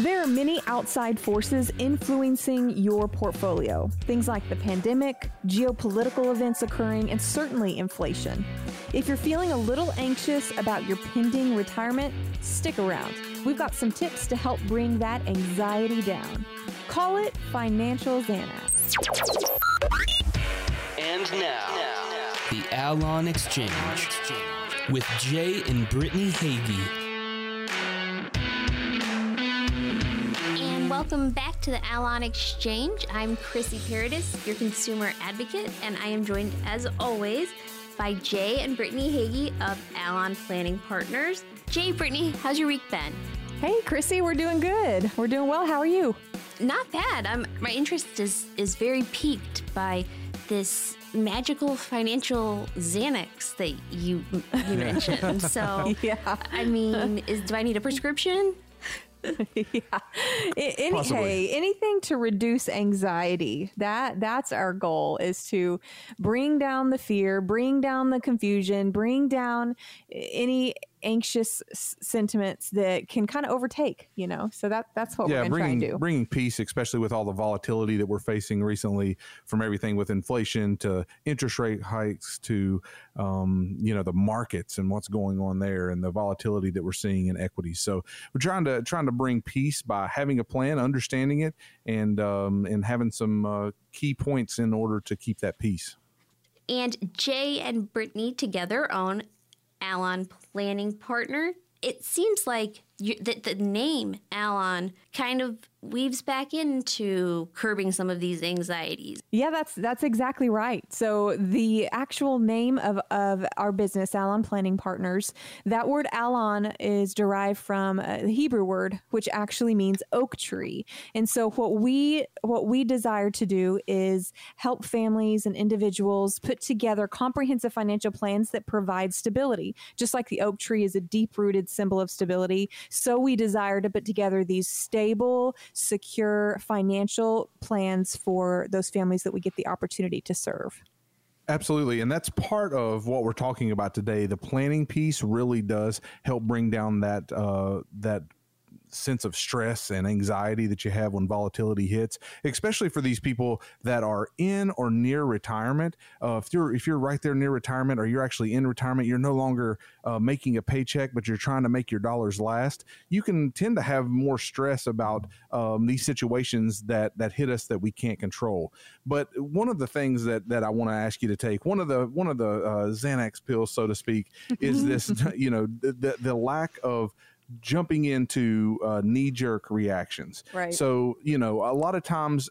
There are many outside forces influencing your portfolio. Things like the pandemic, geopolitical events occurring, and certainly inflation. If you're feeling a little anxious about your pending retirement, stick around. We've got some tips to help bring that anxiety down. Call it Financial Xanax. And now, the Allon Exchange with Jay and Brittany Hagy. Welcome back to the Allon Exchange. I'm Chrissy Paradis, your consumer advocate, and I am joined as always by Jay and Brittany Hagy of Allon Planning Partners. Jay, Brittany, how's your week been? Hey, Chrissy, we're doing good. We're doing well. How are you? Not bad. I'm, my interest is, is very piqued by this magical financial Xanax that you you mentioned. So, Yeah. I mean, is do I need a prescription? yeah. Any, hey, anything to reduce anxiety. That that's our goal is to bring down the fear, bring down the confusion, bring down any anxious s- sentiments that can kind of overtake, you know. So that that's what we're yeah, going to try bringing and do. bringing peace, especially with all the volatility that we're facing recently, from everything with inflation to interest rate hikes to um, you know the markets and what's going on there, and the volatility that we're seeing in equities. So we're trying to trying to bring peace by having a plan, understanding it, and um, and having some uh, key points in order to keep that peace. And Jay and Brittany together own Allon Planning Partner. It seems like you, that the name Allon kind of weaves back into curbing some of these anxieties. Yeah, that's that's exactly right. So the actual name of, of our business, Allon Planning Partners, that word Allon is derived from the Hebrew word, which actually means oak tree. And so what we what we desire to do is help families and individuals put together comprehensive financial plans that provide stability. Just like the oak tree is a deep rooted symbol of stability, so we desire to put together these stable, secure financial plans for those families that we get the opportunity to serve. Absolutely. And that's part of what we're talking about today. The planning piece really does help bring down that uh, that sense of stress and anxiety that you have when volatility hits, especially for these people that are in or near retirement. Uh, if you're if you're right there near retirement, or you're actually in retirement, you're no longer uh, making a paycheck, but you're trying to make your dollars last. You can tend to have more stress about um, these situations that that hit us that we can't control. But one of the things that that I want to ask you to take one of the one of the uh, Xanax pills, so to speak, is this you know the, the the lack of jumping into uh, knee jerk reactions. Right. So, you know, a lot of times,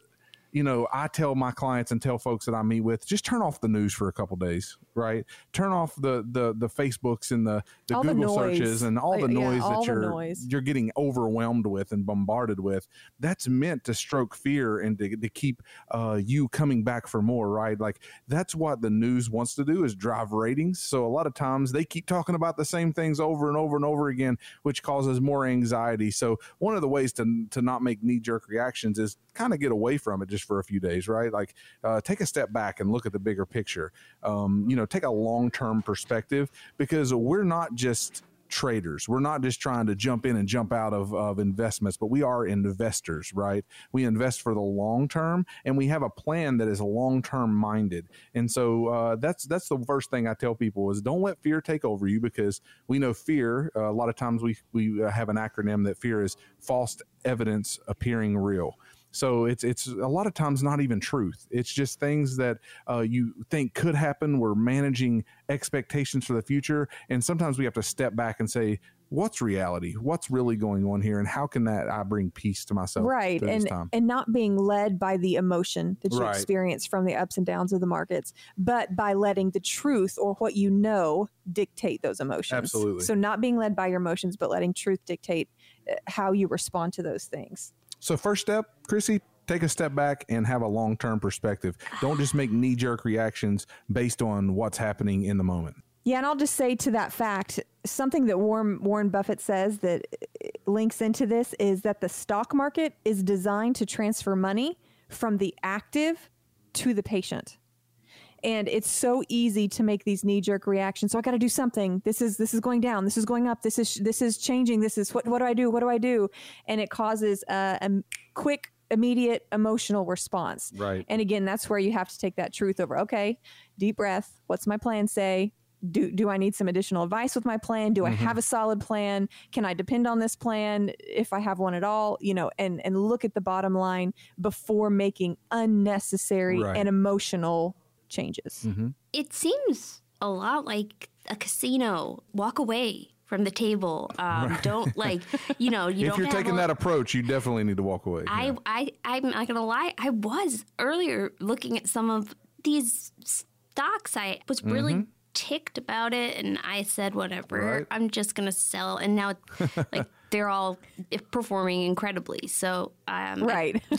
you know, I tell my clients and tell folks that I meet with, just turn off the news for a couple days, right? Turn off the the the Facebooks and the, the All the Google noise. searches and all the yeah, noise all that the you're noise. you're getting overwhelmed with and bombarded with. That's meant to stroke fear and to, to keep uh, you coming back for more, right? Like that's what the news wants to do is drive ratings. So a lot of times they keep talking about the same things over and over and over again, which causes more anxiety. So one of the ways to to not make knee jerk reactions is kind of get away from it just for a few days, right? Like uh, take a step back and look at the bigger picture. Um, you know, take a long term perspective because we're not just traders. We're not just trying to jump in and jump out of, of investments, but we are investors, right? We invest for the long term and we have a plan that is long term minded. And so uh, that's that's the first thing I tell people is don't let fear take over you because we know fear. Uh, a lot of times we we have an acronym that fear is false evidence appearing real. So it's it's a lot of times not even truth. It's just things that uh, you think could happen. We're managing expectations for the future, and sometimes we have to step back and say, "What's reality? What's really going on here? And how can that I bring peace to myself?" right and this time? and not being led by the emotion that you Right. experience from the ups and downs of the markets but by letting the truth or what you know dictate those emotions Absolutely. so not being led by your emotions but letting truth dictate uh, how you respond to those things So first step, Chrissy, take a step back and have a long term perspective. Don't just make knee jerk reactions based on what's happening in the moment. Yeah, and I'll just say to that fact, something that Warren, Warren Buffett says that links into this is that the stock market is designed to transfer money from the active to the patient. And it's so easy to make these knee jerk reactions. So I got to do something. This is this is going down. This is going up. This is this is changing. This is what what do I do? What do I do? And it causes a, a quick immediate emotional response. Right. And again, that's where you have to take that truth over. Okay, deep breath. What's my plan say? Do, do I need some additional advice with my plan? Do I Mm-hmm. have a solid plan? Can I depend on this plan if I have one at all? You know, and and look at the bottom line before making unnecessary Right. and emotional changes. Mm-hmm. It seems a lot like a casino. Walk away from the table. Um, Don't like, you know, you if don't If you're taking a- that approach, you definitely need to walk away. I, Yeah. I, I'm not gonna lie. I was earlier looking at some of these stocks. I was really ticked about it, and I said, "Whatever, Mm-hmm. Right. I'm just gonna sell." And now, like, they're all performing incredibly. So, um, Right.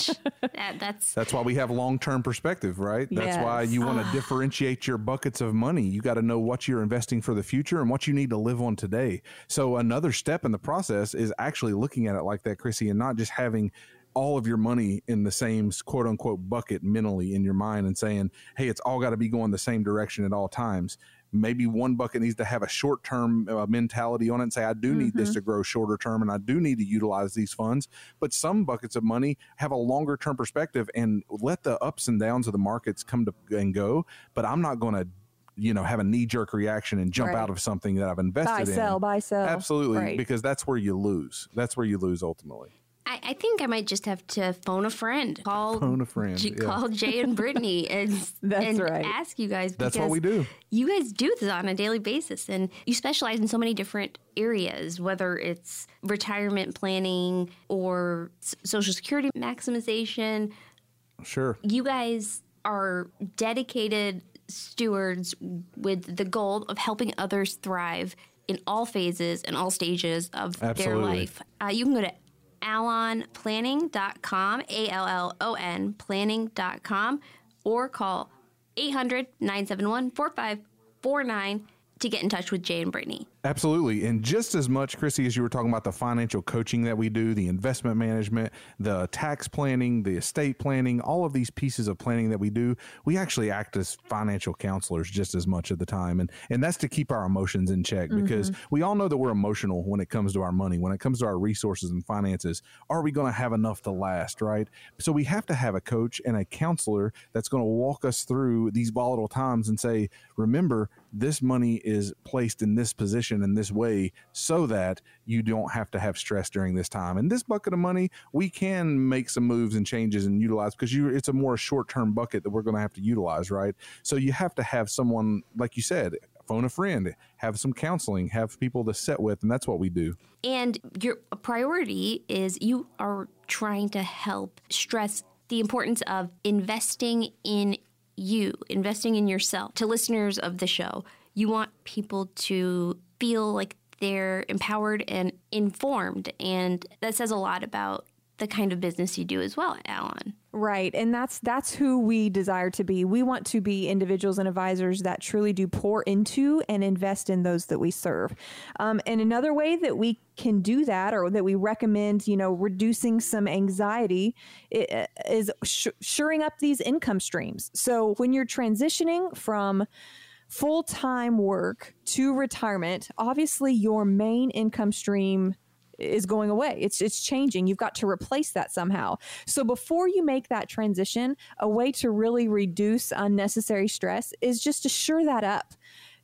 that, that's That's why we have long term perspective, right? That's why you want to differentiate your buckets of money. You got to know what you're investing for the future and what you need to live on today. So, another step in the process is actually looking at it like that, Chrissy, and not just having all of your money in the same quote unquote bucket mentally in your mind and saying, hey, it's all got to be going the same direction at all times. Maybe one bucket needs to have a short term uh, mentality on it and say, I do need this to grow shorter term and I do need to utilize these funds. But some buckets of money have a longer term perspective and let the ups and downs of the markets come to and go. But I'm not going to, you know, have a knee jerk reaction and jump Right. out of something that I've invested buy, in. sell, buy, sell. Absolutely, Right. because that's where you lose. That's where you lose ultimately. I, I think I might just have to phone a friend, call Phone a friend, J- yeah. call Jay and Brittany, and That's and right. ask you guys. That's what because we do. You guys do this on a daily basis, and you specialize in so many different areas, whether it's retirement planning or s- social security maximization. Sure. You guys are dedicated stewards with the goal of helping others thrive in all phases and all stages of their life. Uh, you can go to allonplanning.com, A L L O N planning.com, or call 800 971 4549 to get in touch with Jay and Brittany. Absolutely. And just as much, Chrissy, as you were talking about the financial coaching that we do, the investment management, the tax planning, the estate planning, all of these pieces of planning that we do, we actually act as financial counselors just as much of the time. And and that's to keep our emotions in check mm-hmm. because we all know that we're emotional when it comes to our money, when it comes to our resources and finances. Are we going to have enough to last, right? So we have to have a coach and a counselor that's going to walk us through these volatile times and say, remember, this money is placed in this position in this way so that you don't have to have stress during this time. And this bucket of money, we can make some moves and changes and utilize because you it's a more short-term bucket that we're going to have to utilize, right? So you have to have someone like you said, phone a friend, have some counseling, have people to sit with, and that's what we do. And your priority is you are trying to help stress the importance of investing in you, investing in yourself. To listeners of the show, you want people to feel like they're empowered and informed. And that says a lot about the kind of business you do as well, Alan. Right. And that's that's who we desire to be. We want to be individuals and advisors that truly do pour into and invest in those that we serve. Um, and another way that we can do that or that we recommend, you know, reducing some anxiety is sh- shoring up these income streams. So when you're transitioning from full time work to retirement, obviously your main income stream is going away. It's it's changing. You've got to replace that somehow. So before you make that transition, a way to really reduce unnecessary stress is just to shore that up.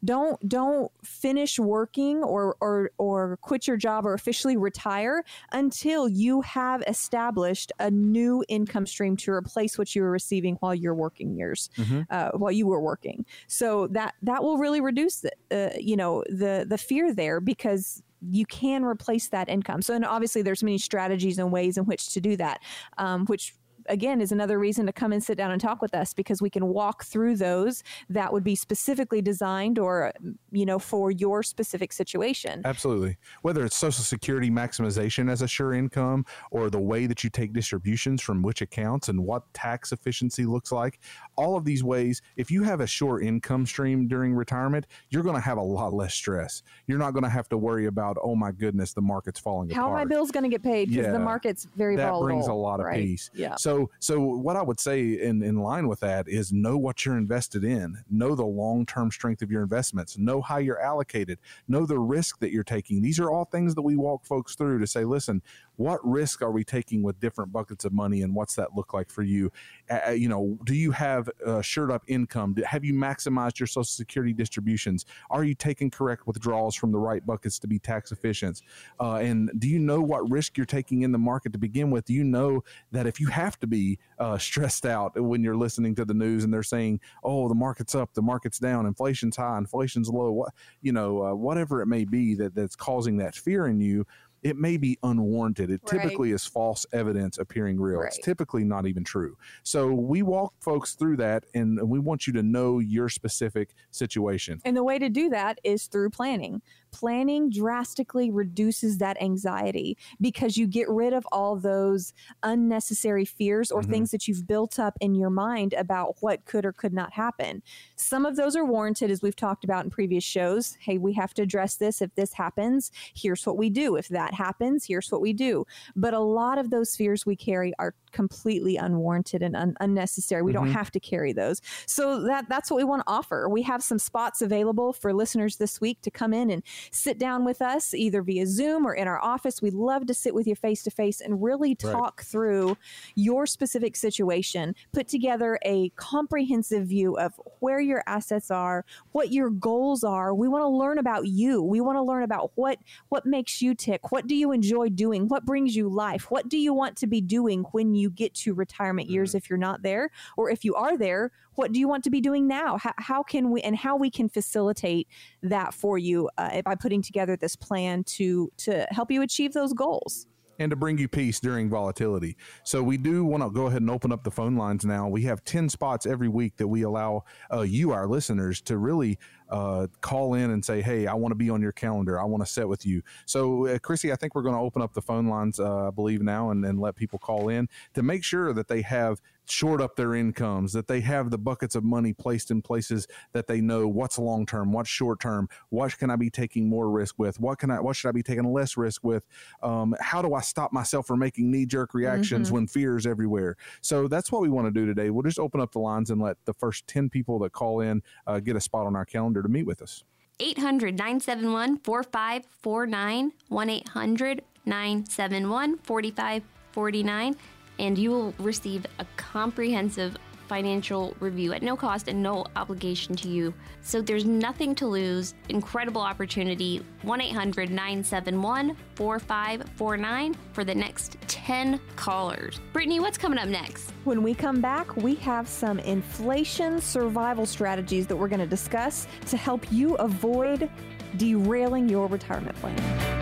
Don't don't finish working or or or quit your job or officially retire until you have established a new income stream to replace what you were receiving while you're working years uh, while you were working. So that that will really reduce the uh, you know the the fear there because you can replace that income. So and obviously there's many strategies and ways in which to do that, um, which again is another reason to come and sit down and talk with us because we can walk through those that would be specifically designed or you know for your specific situation. Absolutely. Whether it's Social Security maximization as a sure income or the way that you take distributions from which accounts and what tax efficiency looks like, all of these ways, if you have a sure income stream during retirement, you're going to have a lot less stress. You're not going to have to worry about, oh my goodness, the market's falling How are my bills going to get paid because Yeah. the market's very volatile. that volatile. brings a lot of right? peace. Yeah. So So, so what I would say in, in line with that is know what you're invested in, know the long term strength of your investments, know how you're allocated, know the risk that you're taking. These are all things that we walk folks through to say, listen, what risk are we taking with different buckets of money and what's that look like for you? Uh, you know do you have uh, shirt up income? Have you maximized your social security distributions? Are you taking correct withdrawals from the right buckets to be tax efficient? Uh, and do you know what risk you're taking in the market to begin with? Do you know that if you have to be uh, stressed out when you're listening to the news and they're saying oh the market's up the market's down inflation's high inflation's low what you know uh, whatever it may be that that's causing that fear in you it may be unwarranted. It right. typically is false evidence appearing real. Right. It's typically not even true. So we walk folks through that and we want you to know your specific situation. And the way to do that is through planning planning drastically reduces that anxiety because you get rid of all those unnecessary fears or mm-hmm. things that you've built up in your mind about what could or could not happen. Some of those are warranted, as we've talked about in previous shows. Hey, we have to address this. If this happens, here's what we do. If that happens, here's what we do. But a lot of those fears we carry are completely unwarranted and un- unnecessary. We mm-hmm. don't have to carry those. So that that's what we want to offer. We have some spots available for listeners this week to come in and sit down with us either via Zoom or in our office. We'd love to sit with you face to face and really talk right. through your specific situation, put together a comprehensive view of where your assets are, what your goals are. We want to learn about you. We want to learn about what what makes you tick. What do you enjoy doing? What brings you life? What do you want to be doing when you get to retirement years mm. if you're not there? Or if you are there, what do you want to be doing now? How, how can we and how we can facilitate that for you uh, by putting together this plan to to help you achieve those goals and to bring you peace during volatility. So we do want to go ahead and open up the phone lines now. We have 10 spots every week that we allow uh, you, our listeners, to really uh, call in and say, "Hey, I want to be on your calendar. I want to set with you." So, uh, Chrissy, I think we're going to open up the phone lines, uh, I believe now, and, and let people call in to make sure that they have short up their incomes, that they have the buckets of money placed in places that they know what's long term, what's short term, what can I be taking more risk with, what can I, what should I be taking less risk with, um, how do I stop myself from making knee jerk reactions mm-hmm. when fear is everywhere. So that's what we want to do today. We'll just open up the lines and let the first ten people that call in uh, get a spot on our calendar to meet with us. 800 971 4549, 1 800 971 4549, and you will receive a comprehensive financial review at no cost and no obligation to you. So there's nothing to lose. Incredible opportunity. 1 800 971 4549 for the next 10 callers. Brittany, what's coming up next? When we come back, we have some inflation survival strategies that we're going to discuss to help you avoid derailing your retirement plan.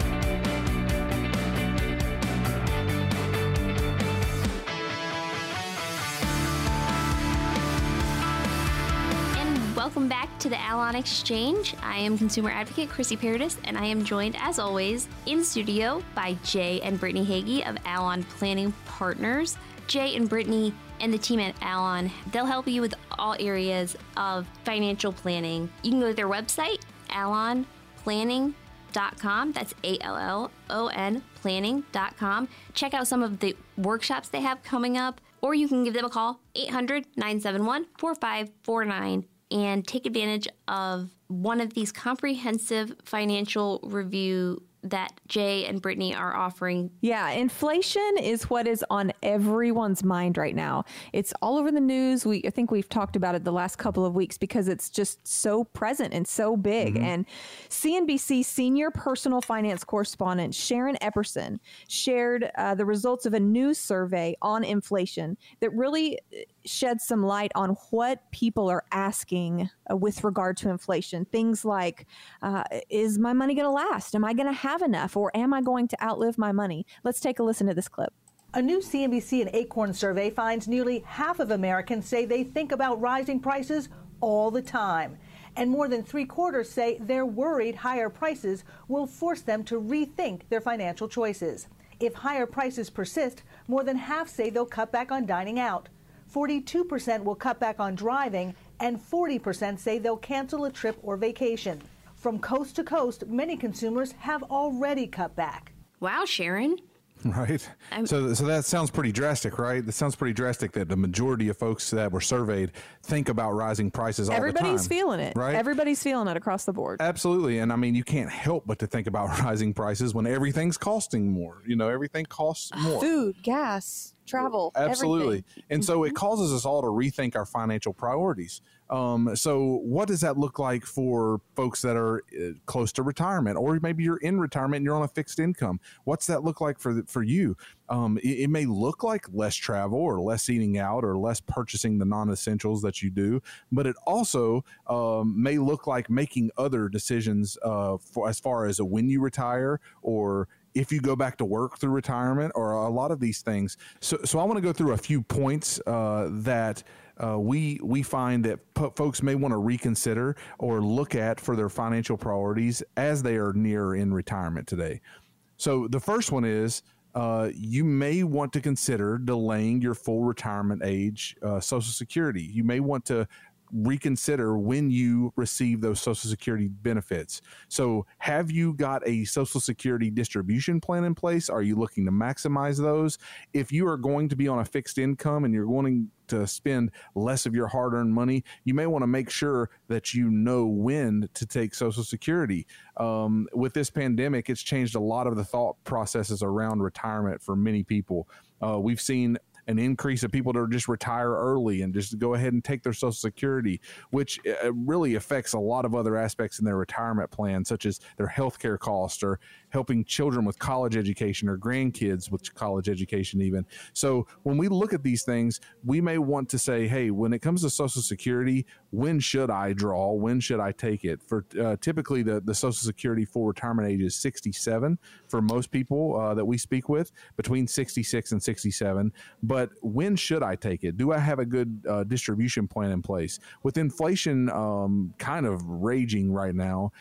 To the Allon Exchange. I am consumer advocate Chrissy Paradis, and I am joined, as always, in studio by Jay and Brittany Hagy of Allon Planning Partners. Jay and Brittany and the team at Allon, they'll help you with all areas of financial planning. You can go to their website, allonplanning.com. That's A L L O N planning.com. Check out some of the workshops they have coming up, or you can give them a call, 800 971 4549 and take advantage of one of these comprehensive financial review that Jay and Brittany are offering. Yeah, inflation is what is on everyone's mind right now. It's all over the news. We I think we've talked about it the last couple of weeks because it's just so present and so big. Mm-hmm. And CNBC senior personal finance correspondent Sharon Epperson shared uh, the results of a new survey on inflation that really uh, shed some light on what people are asking uh, with regard to inflation. Things like, uh, is my money going to last? Am I going to have enough? Or am I going to outlive my money? Let's take a listen to this clip. A new CNBC and Acorns survey finds nearly half of Americans say they think about rising prices all the time. And more than three quarters say they're worried higher prices will force them to rethink their financial choices. If higher prices persist, more than half say they'll cut back on dining out. 42% will cut back on driving, and 40% say they'll cancel a trip or vacation. From coast to coast, many consumers have already cut back. Wow, Sharon. Right. I'm- so, so that sounds pretty drastic, right? That sounds pretty drastic. That the majority of folks that were surveyed think about rising prices all Everybody's the time. feeling it. right? Everybody's feeling it across the board. Absolutely, and I mean, you can't help but to think about rising prices when everything's costing more. You know, everything costs more. Food, gas, travel. Absolutely. everything. And so it causes us all to rethink our financial priorities. Um, so, what does that look like for folks that are uh, close to retirement, or maybe you're in retirement and you're on a fixed income? What's that look like for the, for you? Um, it, it may look like less travel, or less eating out, or less purchasing the non-essentials that you do, but it also um, may look like making other decisions uh, for as far as when you retire or if you go back to work through retirement or a lot of these things. So, so I want to go through a few points uh, that uh, we we find that po- folks may want to reconsider or look at for their financial priorities as they are near in retirement today. So the first one is. Uh, you may want to consider delaying your full retirement age uh, Social Security. You may want to reconsider when you receive those social security benefits. So, have you got a social security distribution plan in place? Are you looking to maximize those? If you are going to be on a fixed income and you're wanting to spend less of your hard earned money, you may want to make sure that you know when to take Social Security. Um, with this pandemic, it's changed a lot of the thought processes around retirement for many people. Uh, we've seen an increase of people to just retire early and just go ahead and take their social security which uh, really affects a lot of other aspects in their retirement plan such as their health care costs or helping children with college education or grandkids with college education even. So when we look at these things we may want to say hey when it comes to social security when should i draw? When should i take it? For uh, typically the, the social security full retirement age is 67 for most people uh, that we speak with between 66 and 67 but when should I take it? Do I have a good uh, distribution plan in place? With inflation um, kind of raging right now,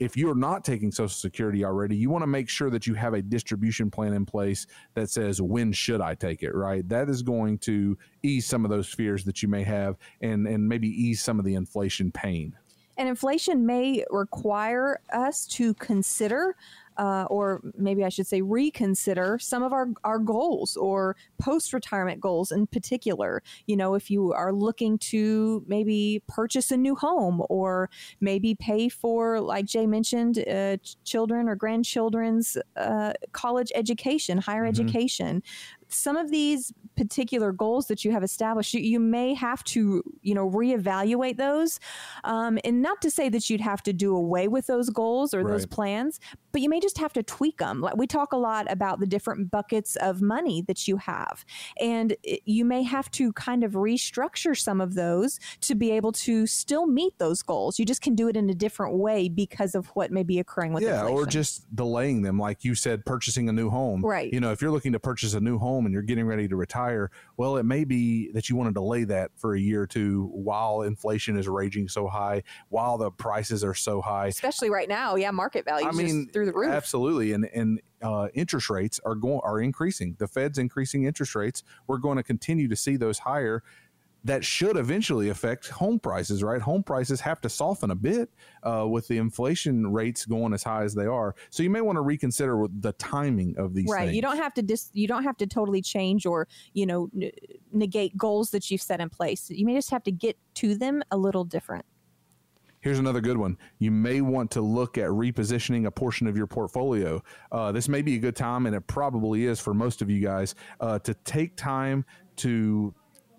if you're not taking Social Security already, you want to make sure that you have a distribution plan in place that says, when should I take it, right? That is going to ease some of those fears that you may have and, and maybe ease some of the inflation pain. And inflation may require us to consider, uh, or maybe I should say, reconsider some of our, our goals or post retirement goals in particular. You know, if you are looking to maybe purchase a new home or maybe pay for, like Jay mentioned, uh, children or grandchildren's uh, college education, higher education. Some of these particular goals that you have established, you, you may have to, you know, reevaluate those. Um, and not to say that you'd have to do away with those goals or those plans, but you may just have to tweak them. Like we talk a lot about the different buckets of money that you have, and you may have to kind of restructure some of those to be able to still meet those goals. You just can do it in a different way because of what may be occurring with yeah, or just delaying them, like you said, purchasing a new home. Right. You know, if you're looking to purchase a new home and you're getting ready to retire, well, it may be that you want to delay that for a year or two while inflation is raging so high, while the prices are so high. especially right now. Yeah, market values I mean, just through the roof. Absolutely, and and uh, interest rates are going are increasing. The Fed's increasing interest rates. We're going to continue to see those higher. That should eventually affect home prices, right? Home prices have to soften a bit uh, with the inflation rates going as high as they are. So you may want to reconsider the timing of these. right things. you don't have to dis- you don't have to totally change or you know n- negate goals that you've set in place you may just have to get to them a little different Here's another good one. You may want to look at repositioning a portion of your portfolio. Uh, this may be a good time, and it probably is for most of you guys, uh, to take time to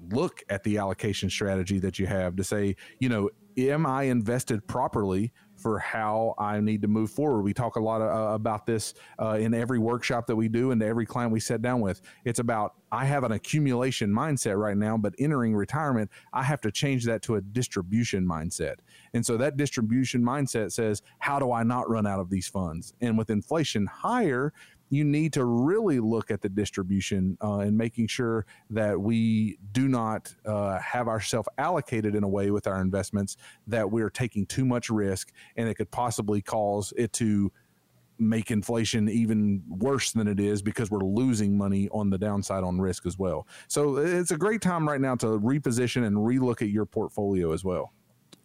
look at the allocation strategy that you have to say, you know, am I invested properly for how I need to move forward? We talk a lot uh, about this uh, in every workshop that we do and to every client we sit down with. It's about I have an accumulation mindset right now, but entering retirement, I have to change that to a distribution mindset. And so that distribution mindset says, how do I not run out of these funds? And with inflation higher, you need to really look at the distribution uh, and making sure that we do not uh, have ourselves allocated in a way with our investments that we're taking too much risk and it could possibly cause it to make inflation even worse than it is because we're losing money on the downside on risk as well. So it's a great time right now to reposition and relook at your portfolio as well.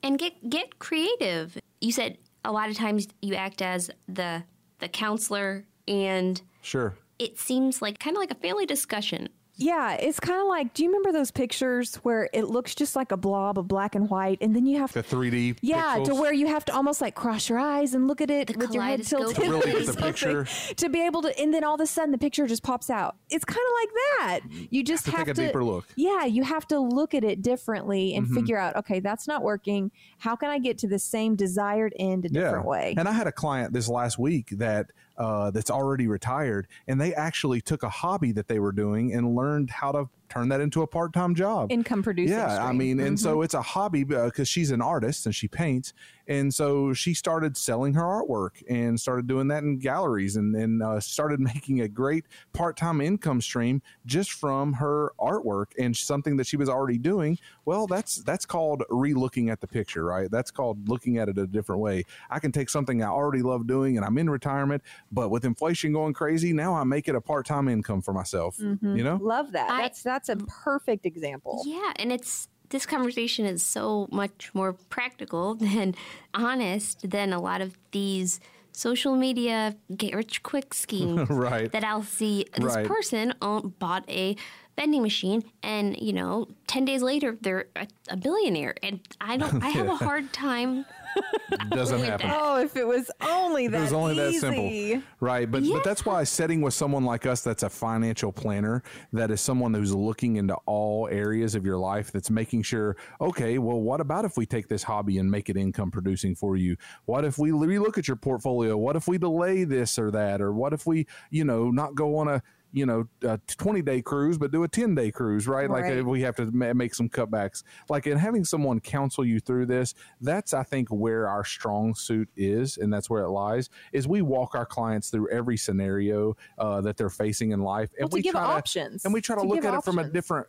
And get get creative. You said a lot of times you act as the the counselor and Sure. it seems like kind of like a family discussion. Yeah, it's kind of like. Do you remember those pictures where it looks just like a blob of black and white, and then you have to. The 3D. yeah, to where you have to almost like cross your eyes and look at it The with your head tilted. To really get the picture. to be able to, and then all of a sudden the picture just pops out. It's kind of like that. You just have to have take a deeper look. Yeah, you have to look at it differently and Mhm. figure out. Okay, that's not working. How can I get to the same desired end a different way? And I had a client this last week that uh, that's already retired, and they actually took a hobby that they were doing and learned how to turn that into a part time job. Income producing. Yeah, I mean, and Mhm. so it's a hobby because she's an artist and she paints, and so she started selling her artwork and started doing that in galleries and and uh, started making a great part time income stream just from her artwork and something that she was already doing. Well, that's that's called re-looking at the picture, right? That's called looking at it a different way. I can take something I already love doing and I'm in retirement, but with inflation going crazy, now I make it a part time income for myself. Mhm. You know. love that. I- that's that's a perfect example. Yeah, and it's this conversation is so much more practical than honest than a lot of these social media get rich quick schemes Right. that I'll see this Right. person bought a vending machine and you know 10 days later they're a, a billionaire and I don't I have a hard time Doesn't happen. Oh, if it was only that it was only that simple. right but but that's why setting with someone like us that's a financial planner that is someone who's looking into all areas of your life that's making sure okay well what about if we take this hobby and make it income producing for you? What if we relook at your portfolio? What if we delay this or that? Or what if we you know not go on a you know, a 20 day cruise, but do a 10 day cruise, right? Like Right. uh, we have to make some cutbacks. Like, in having someone counsel you through this, that's, I think, where our strong suit is. And that's where it lies is we walk our clients through every scenario uh, that they're facing in life. And Well, we give try options. to, and we try to, To look at it from a different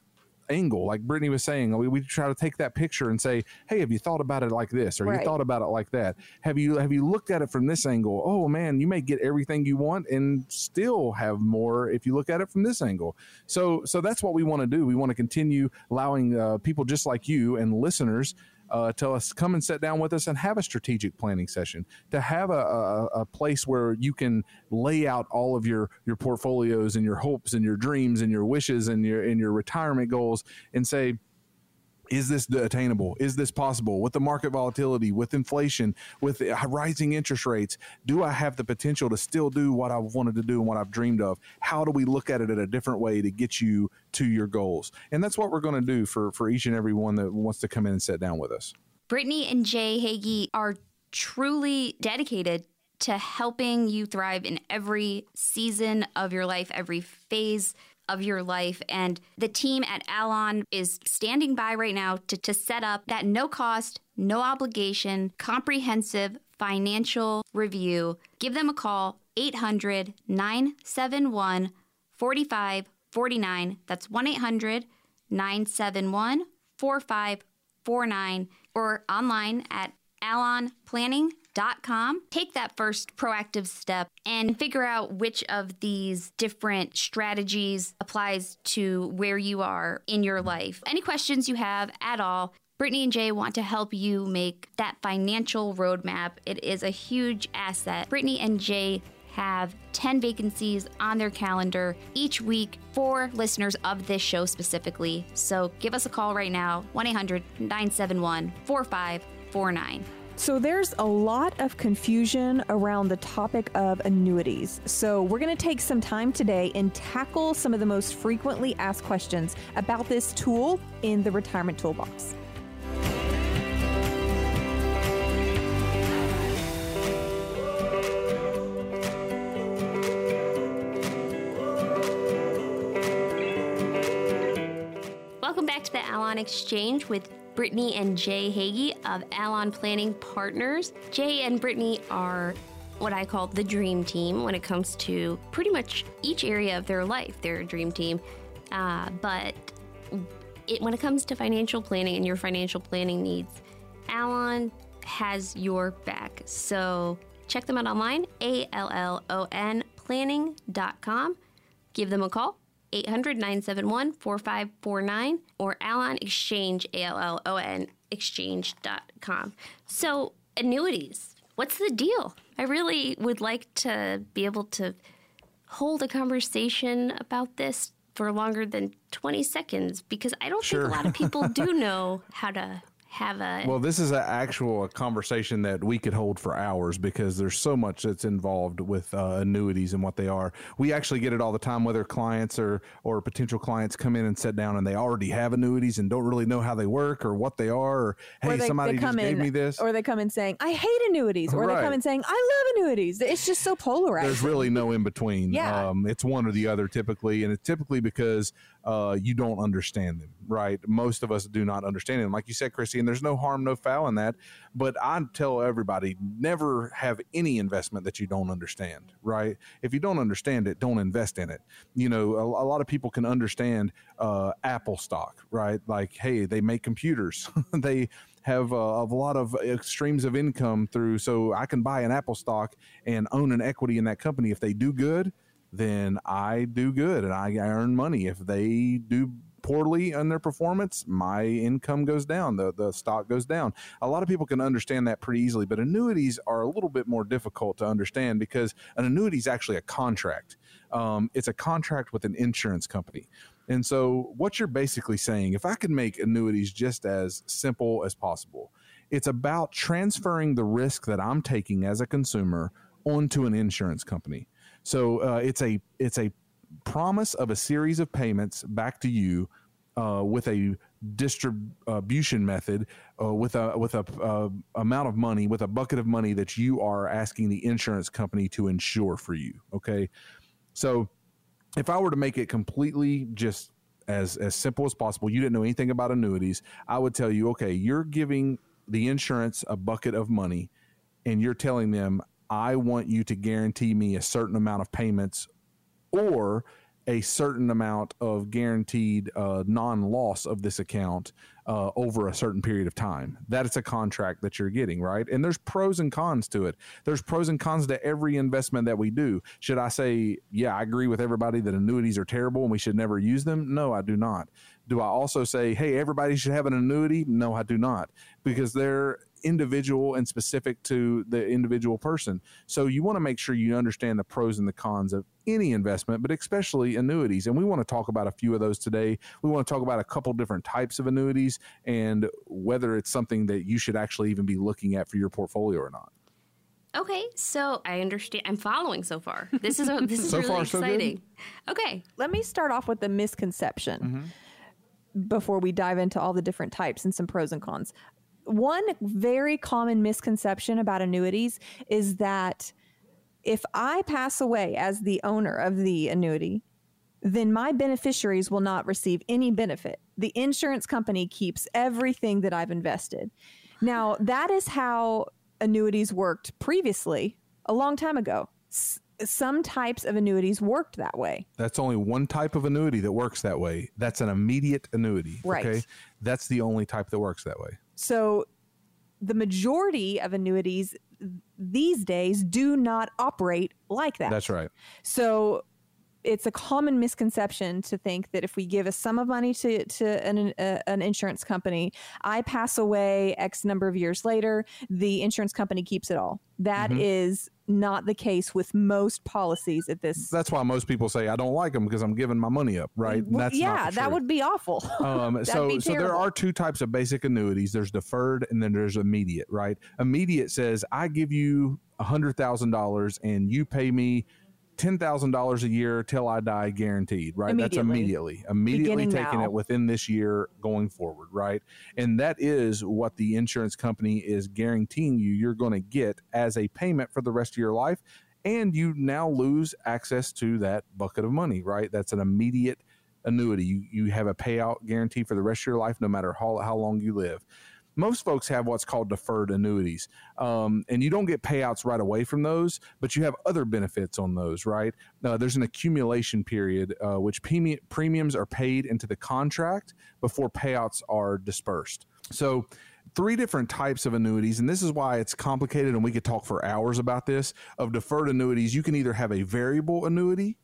angle. Like Brittany was saying, we, we try to take that picture and say, Hey, have you thought about it like this? Or Right. you thought about it like that? Have you, have you looked at it from this angle? Oh man, you may get everything you want and still have more if you look at it from this angle. So, so that's what we want to do. We want to continue allowing uh, people just like you and listeners uh, tell us come and sit down with us and have a strategic planning session to have a, a, a place where you can lay out all of your your portfolios and your hopes and your dreams and your wishes and your and your retirement goals and say is this attainable? Is this possible with the market volatility, with inflation, with rising interest rates? Do I have the potential to still do what I've wanted to do and what I've dreamed of? How do we look at it in a different way to get you to your goals? And that's what we're going to do for for each and every one that wants to come in and sit down with us. Brittany and Jay Hagy are truly dedicated to helping you thrive in every season of your life, every phase of your life. And the team at Allon is standing by right now to, to set up that no cost, no obligation, comprehensive financial review. Give them a call, 800 971 4549. That's 1 800 971 4549 or online at allonplanning.com. Take that first proactive step and figure out which of these different strategies applies to where you are in your life. Any questions you have at all, Brittany and Jay want to help you make that financial roadmap. It is a huge asset. Brittany and Jay have 10 vacancies on their calendar each week for listeners of this show specifically. So give us a call right now 1 800 971 4549. So there's a lot of confusion around the topic of annuities. So we're going to take some time today and tackle some of the most frequently asked questions about this tool in the retirement toolbox. Welcome back to the Allon Exchange with Brittany and Jay Hagy of Allon Planning Partners. Jay and Brittany are what I call the dream team when it comes to pretty much each area of their life. They're a dream team. Uh, but it, when it comes to financial planning and your financial planning needs, Allon has your back. So check them out online, A L L O N planning.com. Give them a call, 800 971 4549, or Allon Exchange, A L L O N exchange.com. So, annuities, what's the deal? I really would like to be able to hold a conversation about this for longer than 20 seconds because I don't Sure. think a lot of people do know how to have a. Well, this is an actual conversation that we could hold for hours because there's so much that's involved with uh, annuities and what they are. We actually get it all the time, whether clients or or potential clients come in and sit down and they already have annuities and don't really know how they work or what they are, or hey, or they, somebody they just come gave me this. or they come in saying, "I hate annuities," or they come in saying, "I love annuities." It's just so polarized. There's really no in between. Yeah. Um, it's one or the other typically, and it's typically because uh, you don't understand them, right? Most of us do not understand them. Like you said, Christy, and there's no harm, no foul in that. But I tell everybody never have any investment that you don't understand, right? If you don't understand it, don't invest in it. You know, a, a lot of people can understand uh, Apple stock, right? Like, hey, they make computers. they have uh, a lot of streams of income through, so I can buy an Apple stock and own an equity in that company. If they do good, then I do good and I, I earn money. If they do poorly on their performance, my income goes down, the, the stock goes down. A lot of people can understand that pretty easily, but annuities are a little bit more difficult to understand because an annuity is actually a contract. Um, it's a contract with an insurance company. And so, what you're basically saying, if I could make annuities just as simple as possible, it's about transferring the risk that I'm taking as a consumer onto an insurance company. So uh, it's a it's a promise of a series of payments back to you uh, with a distribution method uh, with a with a amount of money with a bucket of money that you are asking the insurance company to insure for you. Okay, so if I were to make it completely just as as simple as possible, you didn't know anything about annuities, I would tell you, okay, you're giving the insurance a bucket of money, and you're telling them, I want you to guarantee me a certain amount of payments, or a certain amount of guaranteed uh, non-loss of this account uh, over a certain period of time. That is a contract that you're getting, right? And there's pros and cons to it. There's pros and cons to every investment that we do. Should I say, yeah, I agree with everybody that annuities are terrible and we should never use them? No, I do not. Do I also say, hey, everybody should have an annuity? No, I do not, because they're individual and specific to the individual person. So you want to make sure you understand the pros and the cons of any investment, but especially annuities. And we want to talk about a few of those today. We want to talk about a couple different types of annuities and whether it's something that you should actually even be looking at for your portfolio or not. Okay, so I understand. I'm following so far. This is a, this is So really far, so exciting. okay, Let me start off with the misconception mm-hmm. before we dive into all the different types and some pros and cons. One very common misconception about annuities is that if I pass away as the owner of the annuity, then my beneficiaries will not receive any benefit. The insurance company keeps everything that I've invested. Now, that is how annuities worked previously, a long time ago. S- some types of annuities worked that way. That's only one type of annuity that works that way. That's an immediate annuity. Right. Okay. That's the only type that works that way. So the majority of annuities these days do not operate like that. That's right. So it's a common misconception to think that if we give a sum of money to, to an, uh, an insurance company, I pass away X number of years later, the insurance company keeps it all. That is not the case with most policies at this. That's why most people say I don't like them because I'm giving my money up, right? Well, That's yeah, that would be awful. Um, so, so there are two types of basic annuities. There's deferred, and then there's immediate. Right? Immediate says I give you a hundred thousand dollars, and you pay me ten thousand dollars a year till I die, guaranteed. Right? That's Immediately. immediately, immediately Beginning taking now. it within this year going forward. Right? And that is what the insurance company is guaranteeing you. You're going to get as a payment for the rest of your life. And you now lose access to that bucket of money, right? That's an immediate annuity. You, you have a payout guarantee for the rest of your life, no matter how, how long you live. Most folks have what's called deferred annuities, um, and you don't get payouts right away from those, but you have other benefits on those, right? Uh, there's an accumulation period, uh, which premi- premiums are paid into the contract before payouts are dispersed. So, three different types of annuities, and this is why it's complicated, and we could talk for hours about this. Of deferred annuities, you can either have a variable annuity,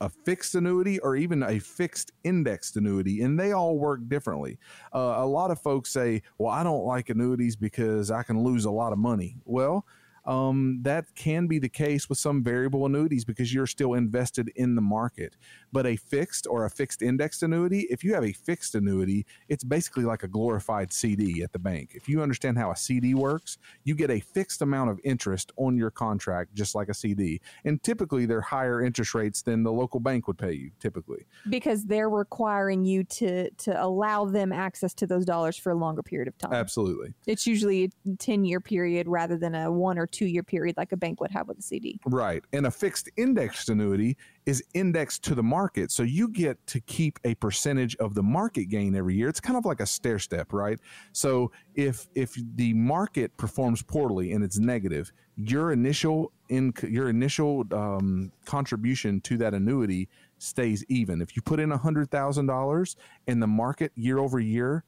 a fixed annuity or even a fixed indexed annuity, and they all work differently. Uh, a lot of folks say, Well, I don't like annuities because I can lose a lot of money. Well, um, that can be the case with some variable annuities because you're still invested in the market. But a fixed or a fixed indexed annuity, if you have a fixed annuity, it's basically like a glorified CD at the bank. If you understand how a CD works, you get a fixed amount of interest on your contract, just like a CD. And typically, they're higher interest rates than the local bank would pay you. Typically, because they're requiring you to to allow them access to those dollars for a longer period of time. Absolutely, it's usually a ten year period rather than a one or two year period like a bank would have with a CD. Right, and a fixed indexed annuity is indexed to the market. So you get to keep a percentage of the market gain every year. It's kind of like a stair step, right? So if if the market performs poorly and it's negative, your initial in your initial um, contribution to that annuity stays even. If you put in a hundred thousand dollars and the market year over year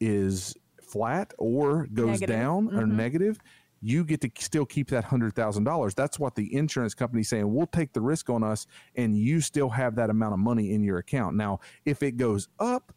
is flat or goes negative. down mm-hmm. or negative, you get to still keep that hundred thousand dollars. That's what the insurance company saying. We'll take the risk on us, and you still have that amount of money in your account. Now, if it goes up,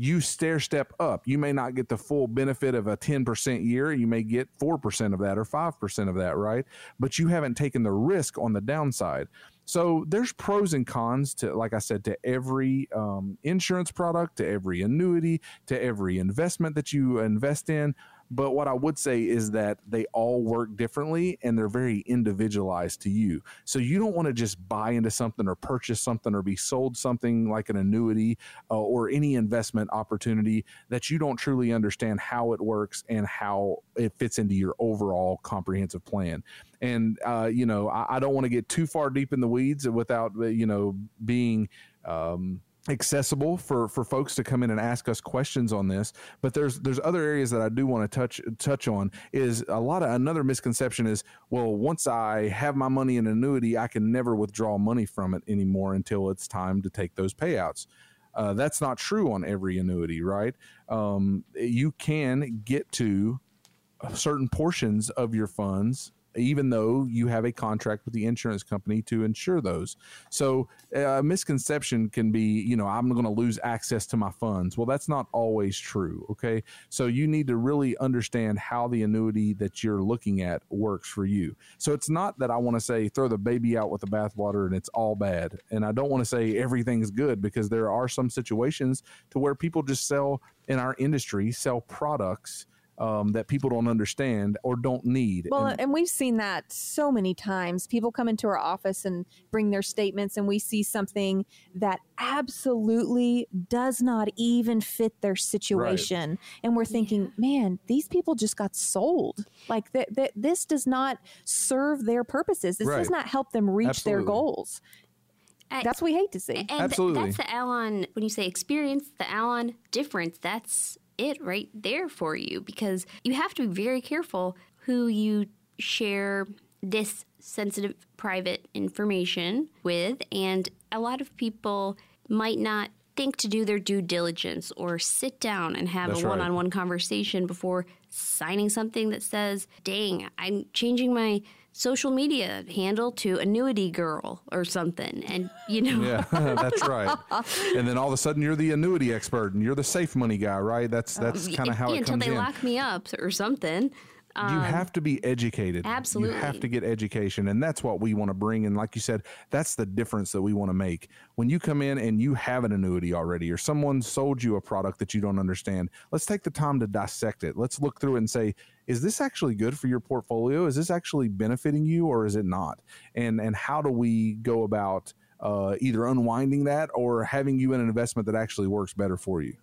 you stair step up. You may not get the full benefit of a 10% year. You may get 4% of that or 5% of that, right? But you haven't taken the risk on the downside. So there's pros and cons to, like I said, to every um, insurance product, to every annuity, to every investment that you invest in. But what I would say is that they all work differently and they're very individualized to you. So you don't want to just buy into something or purchase something or be sold something like an annuity uh, or any investment opportunity that you don't truly understand how it works and how it fits into your overall comprehensive plan. And, uh, you know, I, I don't want to get too far deep in the weeds without, uh, you know, being. Um, accessible for for folks to come in and ask us questions on this but there's there's other areas that I do want to touch touch on is a lot of another misconception is well once I have my money in annuity I can never withdraw money from it anymore until it's time to take those payouts. Uh, that's not true on every annuity right? Um, you can get to certain portions of your funds even though you have a contract with the insurance company to insure those. So uh, a misconception can be, you know, I'm going to lose access to my funds. Well, that's not always true. Okay. So you need to really understand how the annuity that you're looking at works for you. So it's not that I want to say throw the baby out with the bathwater and it's all bad. And I don't want to say everything's good because there are some situations to where people just sell in our industry, sell products um, that people don't understand or don't need. Well, and, and, we've seen that so many times. People come into our office and bring their statements, and we see something that absolutely does not even fit their situation. Right. And we're thinking, man, these people just got sold. Like that, that this does not serve their purposes. This right. does not help them reach Absolutely. their goals. I, that's what we hate to see. And Absolutely. that's the Allon, when you say experience, the Allon difference, that's it right there for you because you have to be very careful who you share this sensitive private information with. And a lot of people might not think to do their due diligence or sit down and have That's a one on one conversation before signing something that says, dang, I'm changing my social media handle to annuity girl or something and you know yeah that's right and then all of a sudden you're the annuity expert and you're the safe money guy right that's that's um, kind of how yeah, it until they in. lock me up or something um, you have to be educated. Absolutely. You have to get education. And that's what we want to bring. And like you said, that's the difference that we want to make. When you come in and you have an annuity already, or someone sold you a product that you don't understand, let's take the time to dissect it. Let's look through it and say, is this actually good for your portfolio? Is this actually benefiting you or is it not? And and how do we go about uh, either unwinding that or having you in an investment that actually works better for you?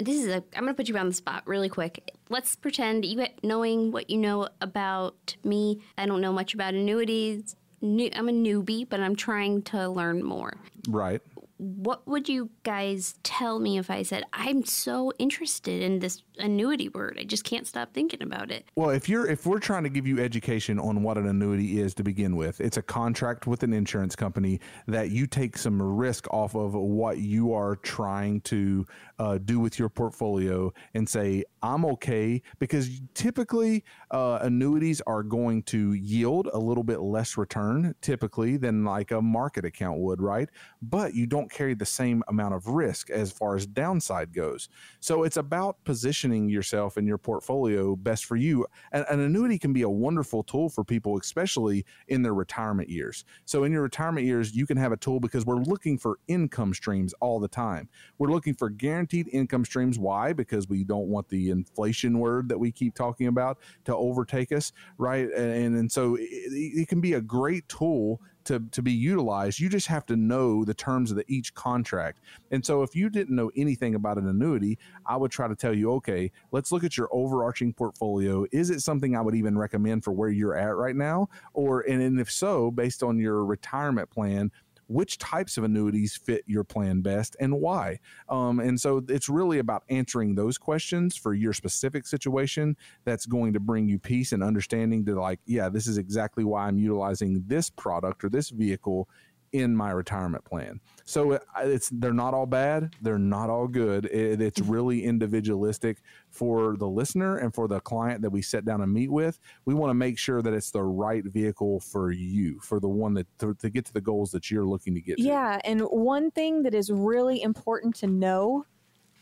this is a i'm going to put you on the spot really quick let's pretend you knowing what you know about me i don't know much about annuities i'm a newbie but i'm trying to learn more right what would you guys tell me if I said I'm so interested in this annuity word? I just can't stop thinking about it. Well, if you're if we're trying to give you education on what an annuity is to begin with, it's a contract with an insurance company that you take some risk off of what you are trying to uh, do with your portfolio and say I'm okay because typically uh, annuities are going to yield a little bit less return typically than like a market account would, right? But you don't carry the same amount of risk as far as downside goes. So it's about positioning yourself and your portfolio best for you. And an annuity can be a wonderful tool for people, especially in their retirement years. So in your retirement years, you can have a tool because we're looking for income streams all the time. We're looking for guaranteed income streams. Why? Because we don't want the inflation word that we keep talking about to overtake us, right? And, and so it, it can be a great tool to, to be utilized. You just have to know the terms of the, each contract. And so if you didn't know anything about an annuity, I would try to tell you, okay, let's look at your overarching portfolio. Is it something I would even recommend for where you're at right now? Or, and, and if so, based on your retirement plan, which types of annuities fit your plan best and why. Um, and so it's really about answering those questions for your specific situation that's going to bring you peace and understanding to like, yeah, this is exactly why I'm utilizing this product or this vehicle in my retirement plan. So it's they're not all bad, they're not all good. It, it's mm-hmm. really individualistic for the listener and for the client that we sit down and meet with. We want to make sure that it's the right vehicle for you, for the one that to, to get to the goals that you're looking to get to. Yeah, and one thing that is really important to know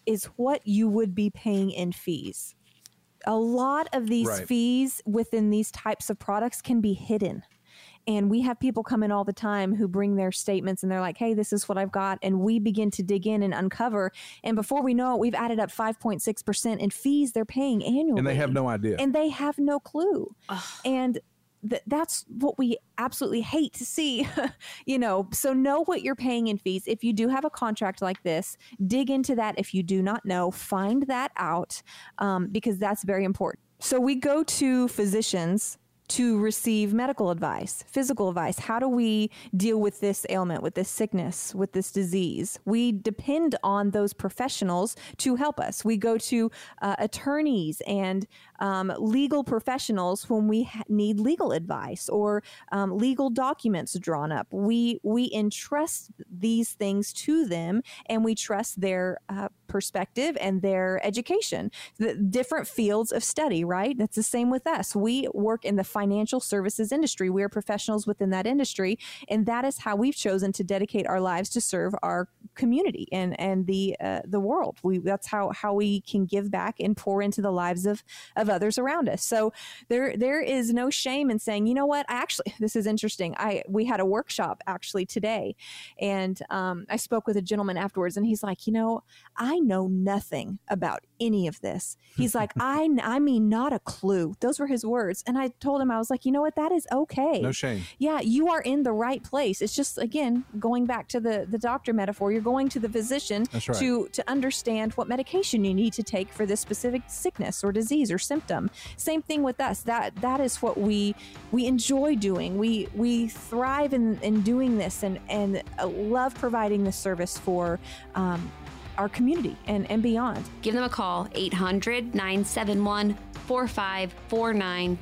is what you would be paying in fees. A lot of these right. fees within these types of products can be hidden. And we have people come in all the time who bring their statements and they're like, hey, this is what I've got. And we begin to dig in and uncover. And before we know it, we've added up 5.6% in fees they're paying annually. And they have no idea. And they have no clue. Ugh. And th- that's what we absolutely hate to see you know so know what you're paying in fees if you do have a contract like this dig into that if you do not know find that out um, because that's very important so we go to physicians to receive medical advice, physical advice. How do we deal with this ailment, with this sickness, with this disease? We depend on those professionals to help us. We go to uh, attorneys and um, legal professionals when we ha- need legal advice or um, legal documents drawn up. We we entrust these things to them, and we trust their uh, perspective and their education. The different fields of study, right? That's the same with us. We work in the financial services industry. We are professionals within that industry, and that is how we've chosen to dedicate our lives to serve our community and and the uh, the world. We that's how how we can give back and pour into the lives of of others around us. So there there is no shame in saying, you know what, I actually this is interesting. I we had a workshop actually today, and um, I spoke with a gentleman afterwards, and he's like, you know, I know nothing about any of this. He's like, I, I mean, not a clue. Those were his words. And I told him, I was like, you know what? That is okay. No shame. Yeah, you are in the right place. It's just, again, going back to the, the doctor metaphor, you're going to the physician right. to, to understand what medication you need to take for this specific sickness or disease or symptom. Same thing with us. That, that is what we, we enjoy doing. We, we thrive in, in doing this and, and love providing this service for, um, our community and, and beyond. Give them a call, 800 971 4549.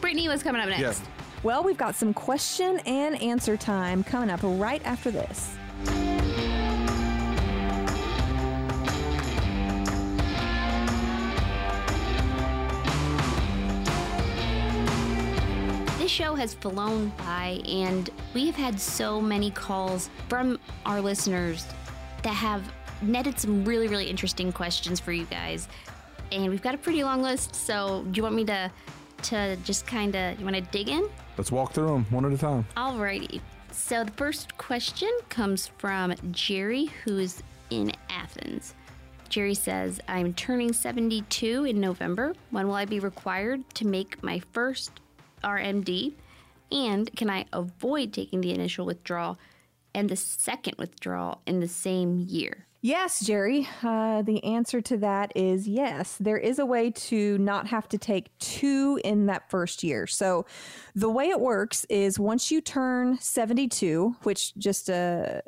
Brittany, what's coming up next? Yes. Well, we've got some question and answer time coming up right after this. This show has flown by, and we have had so many calls from our listeners that have netted some really, really interesting questions for you guys. And we've got a pretty long list, so do you want me to to just kind of you want to dig in? Let's walk through them one at a time. Alrighty. So the first question comes from Jerry, who's in Athens. Jerry says, I'm turning 72 in November. When will I be required to make my first RMD? And can I avoid taking the initial withdrawal and the second withdrawal in the same year? Yes, Jerry. Uh, the answer to that is yes. There is a way to not have to take two in that first year. So, the way it works is once you turn 72, which just a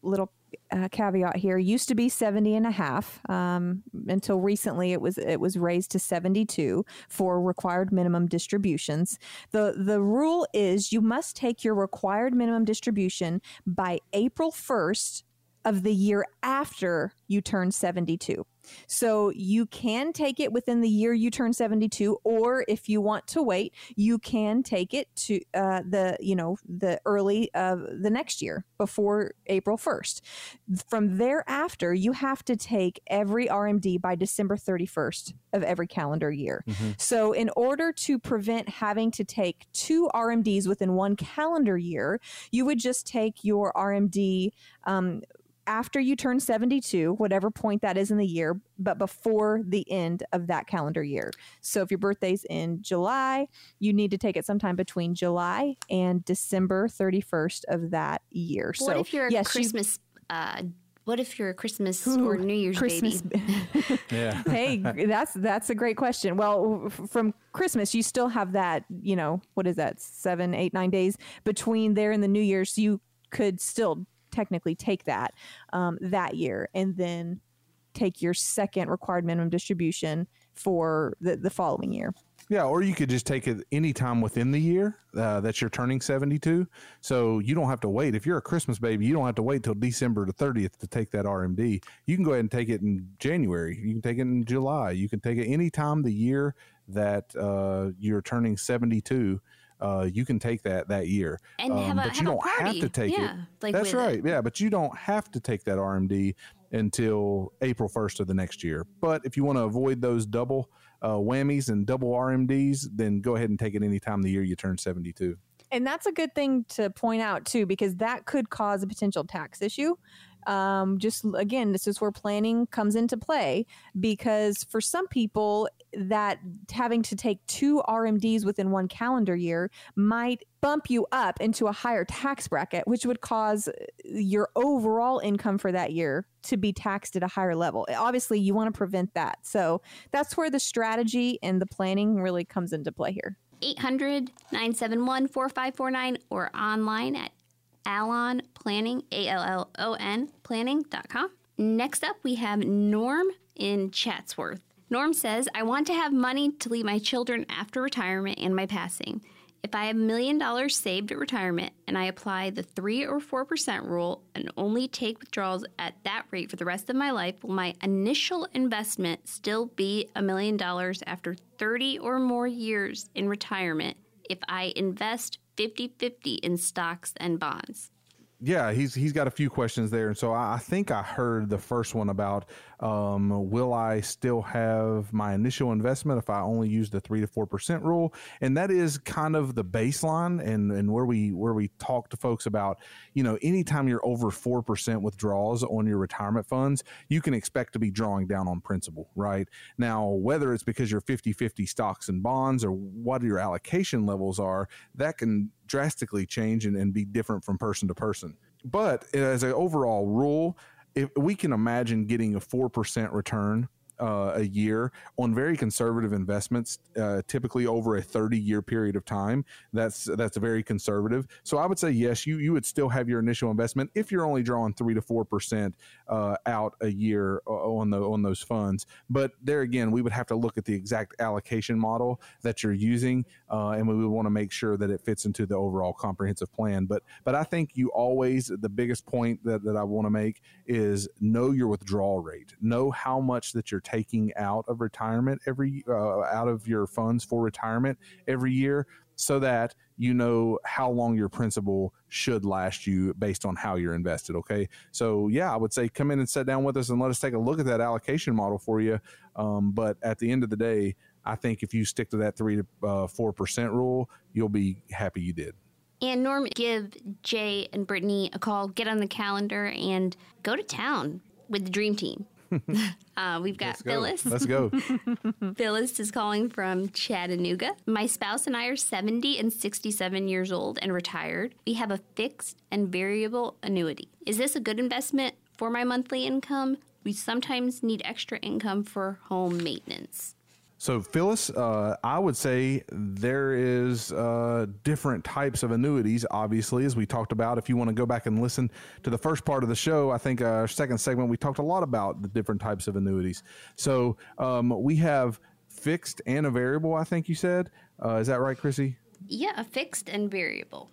little uh, caveat here used to be 70 and a half um, until recently it was it was raised to 72 for required minimum distributions the the rule is you must take your required minimum distribution by April 1st of the year after you turn 72. So you can take it within the year you turn 72, or if you want to wait, you can take it to uh, the you know the early of the next year before April 1st. From thereafter, you have to take every RMD by December 31st of every calendar year. Mm-hmm. So in order to prevent having to take two RMDs within one calendar year, you would just take your RMD um, after you turn 72, whatever point that is in the year, but before the end of that calendar year. So if your birthday's in July, you need to take it sometime between July and December 31st of that year. What so if you're a yes, Christmas you, uh, what if you're a Christmas Ooh, or New Year's Christmas. baby? yeah. hey, that's that's a great question. Well, f- from Christmas, you still have that. You know, what is that? Seven, eight, nine days between there and the New Year's. So you could still technically take that um, that year and then take your second required minimum distribution for the, the following year. Yeah, or you could just take it anytime within the year uh, that you're turning 72. So you don't have to wait. If you're a Christmas baby, you don't have to wait till December the 30th to take that RMD. You can go ahead and take it in January. You can take it in July. You can take it any time the year that uh, you're turning 72 uh, you can take that that year. And um, have a, but you don't have to take yeah, it. Like That's right. It. Yeah, but you don't have to take that RMD until April 1st of the next year. But if you want to avoid those double uh, whammies and double RMDs, then go ahead and take it anytime the year you turn 72. And that's a good thing to point out too, because that could cause a potential tax issue um, just again, this is where planning comes into play because for some people, that having to take two RMDs within one calendar year might bump you up into a higher tax bracket, which would cause your overall income for that year to be taxed at a higher level. Obviously, you want to prevent that. So that's where the strategy and the planning really comes into play here. 800 971 4549 or online at Allon Planning, A L L O N planning.com. Next up, we have Norm in Chatsworth. Norm says, I want to have money to leave my children after retirement and my passing. If I have a million dollars saved at retirement and I apply the 3 or 4% rule and only take withdrawals at that rate for the rest of my life, will my initial investment still be a million dollars after 30 or more years in retirement if I invest 50 50 in stocks and bonds. Yeah, he's he's got a few questions there, and so I, I think I heard the first one about um, will I still have my initial investment if I only use the three to four percent rule, and that is kind of the baseline, and and where we where we talk to folks about, you know, anytime you're over four percent withdrawals on your retirement funds, you can expect to be drawing down on principal, right? Now, whether it's because you're 50-50 stocks and bonds or what your allocation levels are, that can drastically change and, and be different from person to person. But as an overall rule, if we can imagine getting a 4% return uh, a year on very conservative investments, uh, typically over a 30 year period of time. That's that's very conservative. So I would say yes, you you would still have your initial investment if you're only drawing three to four percent uh, out a year uh, on the on those funds. But there again, we would have to look at the exact allocation model that you're using, uh, and we would want to make sure that it fits into the overall comprehensive plan. But but I think you always the biggest point that, that I want to make is know your withdrawal rate, know how much that you're taking out of retirement every uh, out of your funds for retirement every year so that you know how long your principal should last you based on how you're invested okay? So yeah i would say come in and sit down with us and let us take a look at that allocation model for you. Um, but at the end of the day i think if you stick to that 3 to uh, 4% rule you'll be happy you did. And Norm, give Jay and Brittany a call, get on the calendar, and go to town with the dream team. uh, we've got Let's Phyllis. Let's go. Phyllis is calling from Chattanooga. My spouse and I are 70 and 67 years old and retired. We have a fixed and variable annuity. Is this a good investment for my monthly income? We sometimes need extra income for home maintenance. So, Phyllis, uh, I would say there is uh, different types of annuities. Obviously, as we talked about, if you want to go back and listen to the first part of the show, I think our second segment we talked a lot about the different types of annuities. So, um, we have fixed and a variable. I think you said. Uh, is that right, Chrissy? Yeah, a fixed and variable.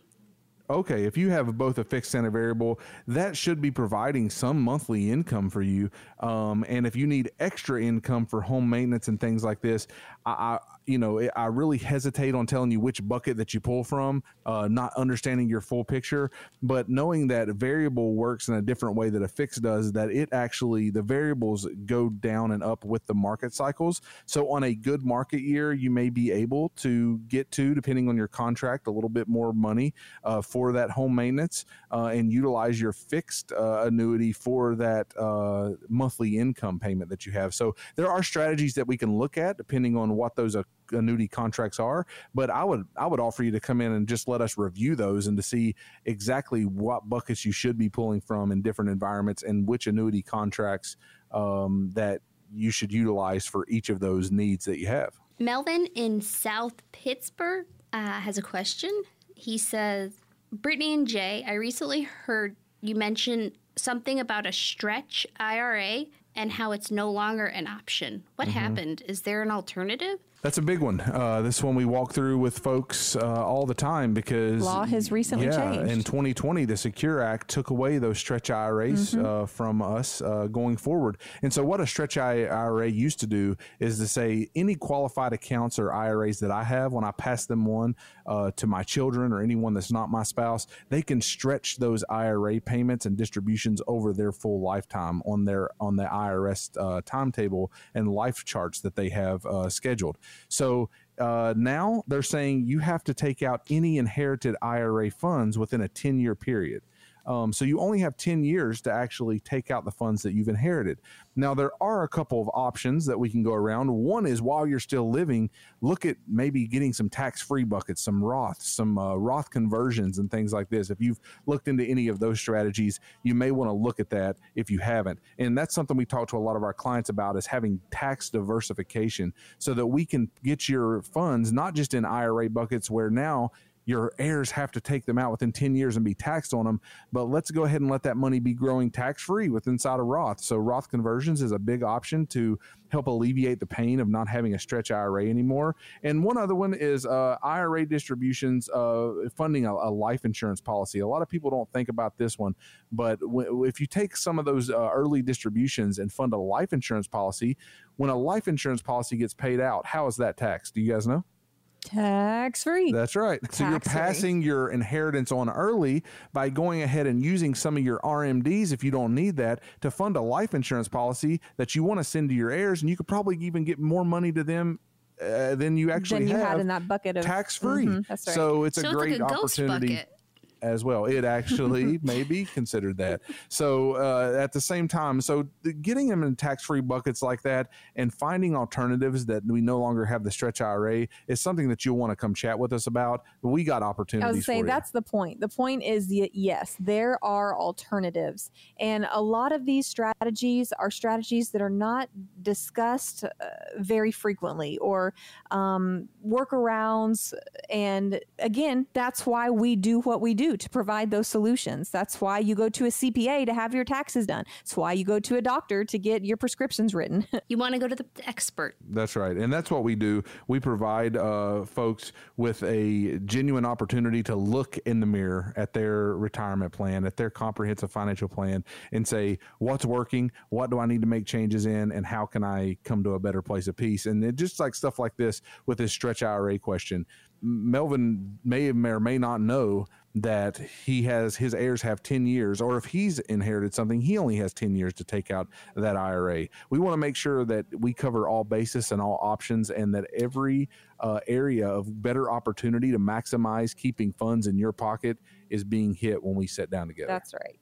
okay, if you have both a fixed and a variable, that should be providing some monthly income for you. Um, and if you need extra income for home maintenance and things like this, I, I you know, I really hesitate on telling you which bucket that you pull from, uh, not understanding your full picture. But knowing that variable works in a different way that a fixed does, that it actually, the variables go down and up with the market cycles. So on a good market year, you may be able to get to, depending on your contract, a little bit more money uh, for that home maintenance uh, and utilize your fixed uh, annuity for that uh, monthly income payment that you have. So there are strategies that we can look at depending on what those annuity contracts are. But I would I would offer you to come in and just let us review those and to see exactly what buckets you should be pulling from in different environments and which annuity contracts um, that you should utilize for each of those needs that you have. Melvin in South Pittsburgh uh, has a question. He says, Brittany and Jay, I recently heard you mention something about a stretch IRA and how it's no longer an option. What mm-hmm. happened? Is there an alternative? That's a big one. Uh, this one we walk through with folks uh, all the time because law has recently yeah, changed. In 2020, the Secure Act took away those stretch IRAs mm-hmm. uh, from us uh, going forward. And so, what a stretch IRA used to do is to say any qualified accounts or IRAs that I have, when I pass them on uh, to my children or anyone that's not my spouse, they can stretch those IRA payments and distributions over their full lifetime on their on the IRS uh, timetable and life charts that they have scheduled. So uh, now they're saying you have to take out any inherited IRA funds within a 10 year period. Um, so you only have 10 years to actually take out the funds that you've inherited. Now, there are a couple of options that we can go around. One is while you're still living, look at maybe getting some tax free buckets, some Roth, some uh, Roth conversions, and things like this. If you've looked into any of those strategies, you may want to look at that if you haven't. And that's something we talk to a lot of our clients about is having tax diversification so that we can get your funds not just in IRA buckets where now your heirs have to take them out within 10 years and be taxed on them. But let's go ahead and let that money be growing tax free with inside of Roth. So Roth conversions is a big option to help alleviate the pain of not having a stretch IRA anymore. And one other one is uh, IRA distributions, uh, funding a, a, life insurance policy. A lot of people don't think about this one, but w- if you take some of those uh, early distributions and fund a life insurance policy, when a life insurance policy gets paid out, how is that taxed? Do you guys know? Tax free. That's right. Tax so you're passing your inheritance on early by going ahead and using some of your RMDs if you don't need that to fund a life insurance policy that you want to send to your heirs, and you could probably even get more money to them uh, than you actually than you have had in that bucket of tax free. Mm-hmm, right. So it's so a great like a opportunity as well. It actually may be considered that. So uh, at the same time, so the, getting them in tax free buckets like that and finding alternatives that we no longer have the stretch IRA is something that you'll want to come chat with us about. We got opportunities. I was saying that's the point. The point is yes, there are alternatives, and a lot of these strategies are strategies that are not discussed uh, very frequently or um, workarounds. And again, that's why we do what we do to provide those solutions. That's why you go to a CPA to have your taxes done. It's why you go to a doctor to get your prescriptions written. you want to go to the expert. That's right. And that's what we do. We provide uh, folks with a genuine opportunity to look in the mirror at their retirement plan, at their comprehensive financial plan, and say, what's working? What do I need to make changes in? And how can I come to a better place of peace? And it, just like stuff like this with this stretch IRA question, Melvin may or may not know that he has his heirs have 10 years, or if he's inherited something, he only has 10 years to take out that IRA. We want to make sure that we cover all basis and all options and that every uh, area of better opportunity to maximize keeping funds in your pocket is being hit when we sit down together. That's right.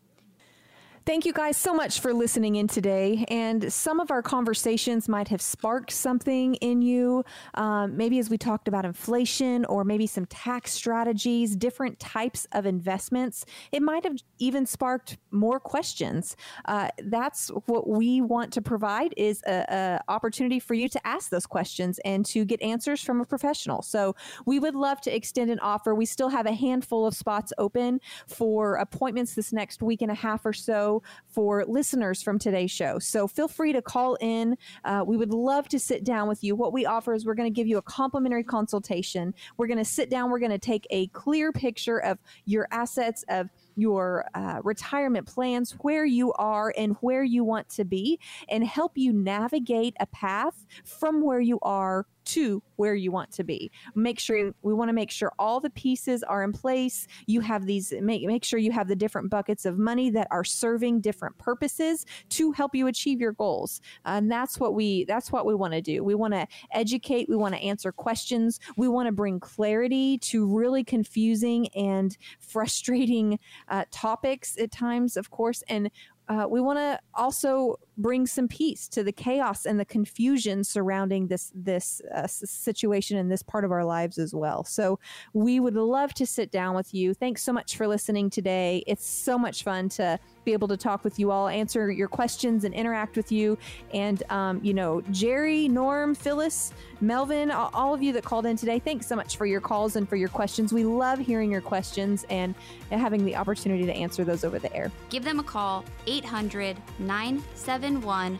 Thank you guys so much for listening in today. And some of our conversations might have sparked something in you. Um, maybe as we talked about inflation or maybe some tax strategies, different types of investments. It might have even sparked more questions. Uh, that's what we want to provide is a, a opportunity for you to ask those questions and to get answers from a professional. So we would love to extend an offer. We still have a handful of spots open for appointments this next week and a half or so for listeners from today's show. So feel free to call in. Uh, we would love to sit down with you. What we offer is we're going to give you a complimentary consultation. We're going to sit down, we're going to take a clear picture of your assets, of your uh, retirement plans, where you are and where you want to be, and help you navigate a path from where you are to where you want to be. Make sure we want to make sure all the pieces are in place. You have these make make sure you have the different buckets of money that are serving different purposes to help you achieve your goals. And that's what we that's what we want to do. We want to educate, we want to answer questions, we want to bring clarity to really confusing and frustrating uh, topics at times, of course, and uh, we want to also bring some peace to the chaos and the confusion surrounding this this uh, situation in this part of our lives as well. So we would love to sit down with you. Thanks so much for listening today. It's so much fun to be able to talk with you all, answer your questions, and interact with you. And um, you know, Jerry, Norm, Phyllis, Melvin, all of you that called in today. Thanks so much for your calls and for your questions. We love hearing your questions and having the opportunity to answer those over the air. Give them a call 800 970 971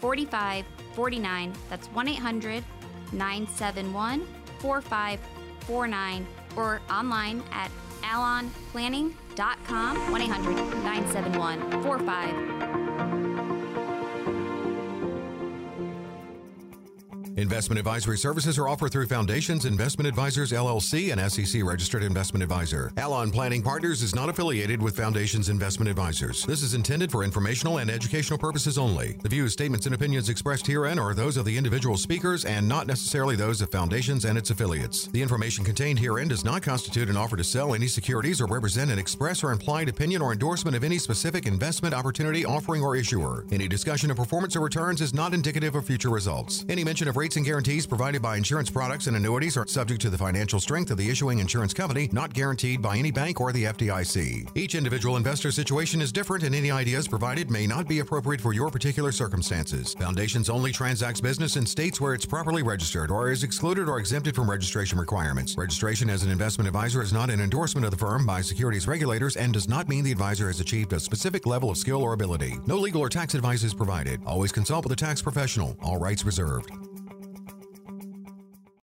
4549. That's 1 800 971 4549 or online at allonplanning.com 1 800 971 4549. Investment advisory services are offered through Foundations Investment Advisors LLC, an SEC registered investment advisor. Allon Planning Partners is not affiliated with Foundations Investment Advisors. This is intended for informational and educational purposes only. The views, statements, and opinions expressed herein are those of the individual speakers and not necessarily those of Foundations and its affiliates. The information contained herein does not constitute an offer to sell any securities or represent an express or implied opinion or endorsement of any specific investment opportunity, offering, or issuer. Any discussion of performance or returns is not indicative of future results. Any mention of rates and guarantees provided by insurance products and annuities are subject to the financial strength of the issuing insurance company, not guaranteed by any bank or the FDIC. Each individual investor situation is different, and any ideas provided may not be appropriate for your particular circumstances. Foundations only transacts business in states where it's properly registered or is excluded or exempted from registration requirements. Registration as an investment advisor is not an endorsement of the firm by securities regulators and does not mean the advisor has achieved a specific level of skill or ability. No legal or tax advice is provided. Always consult with a tax professional. All rights reserved.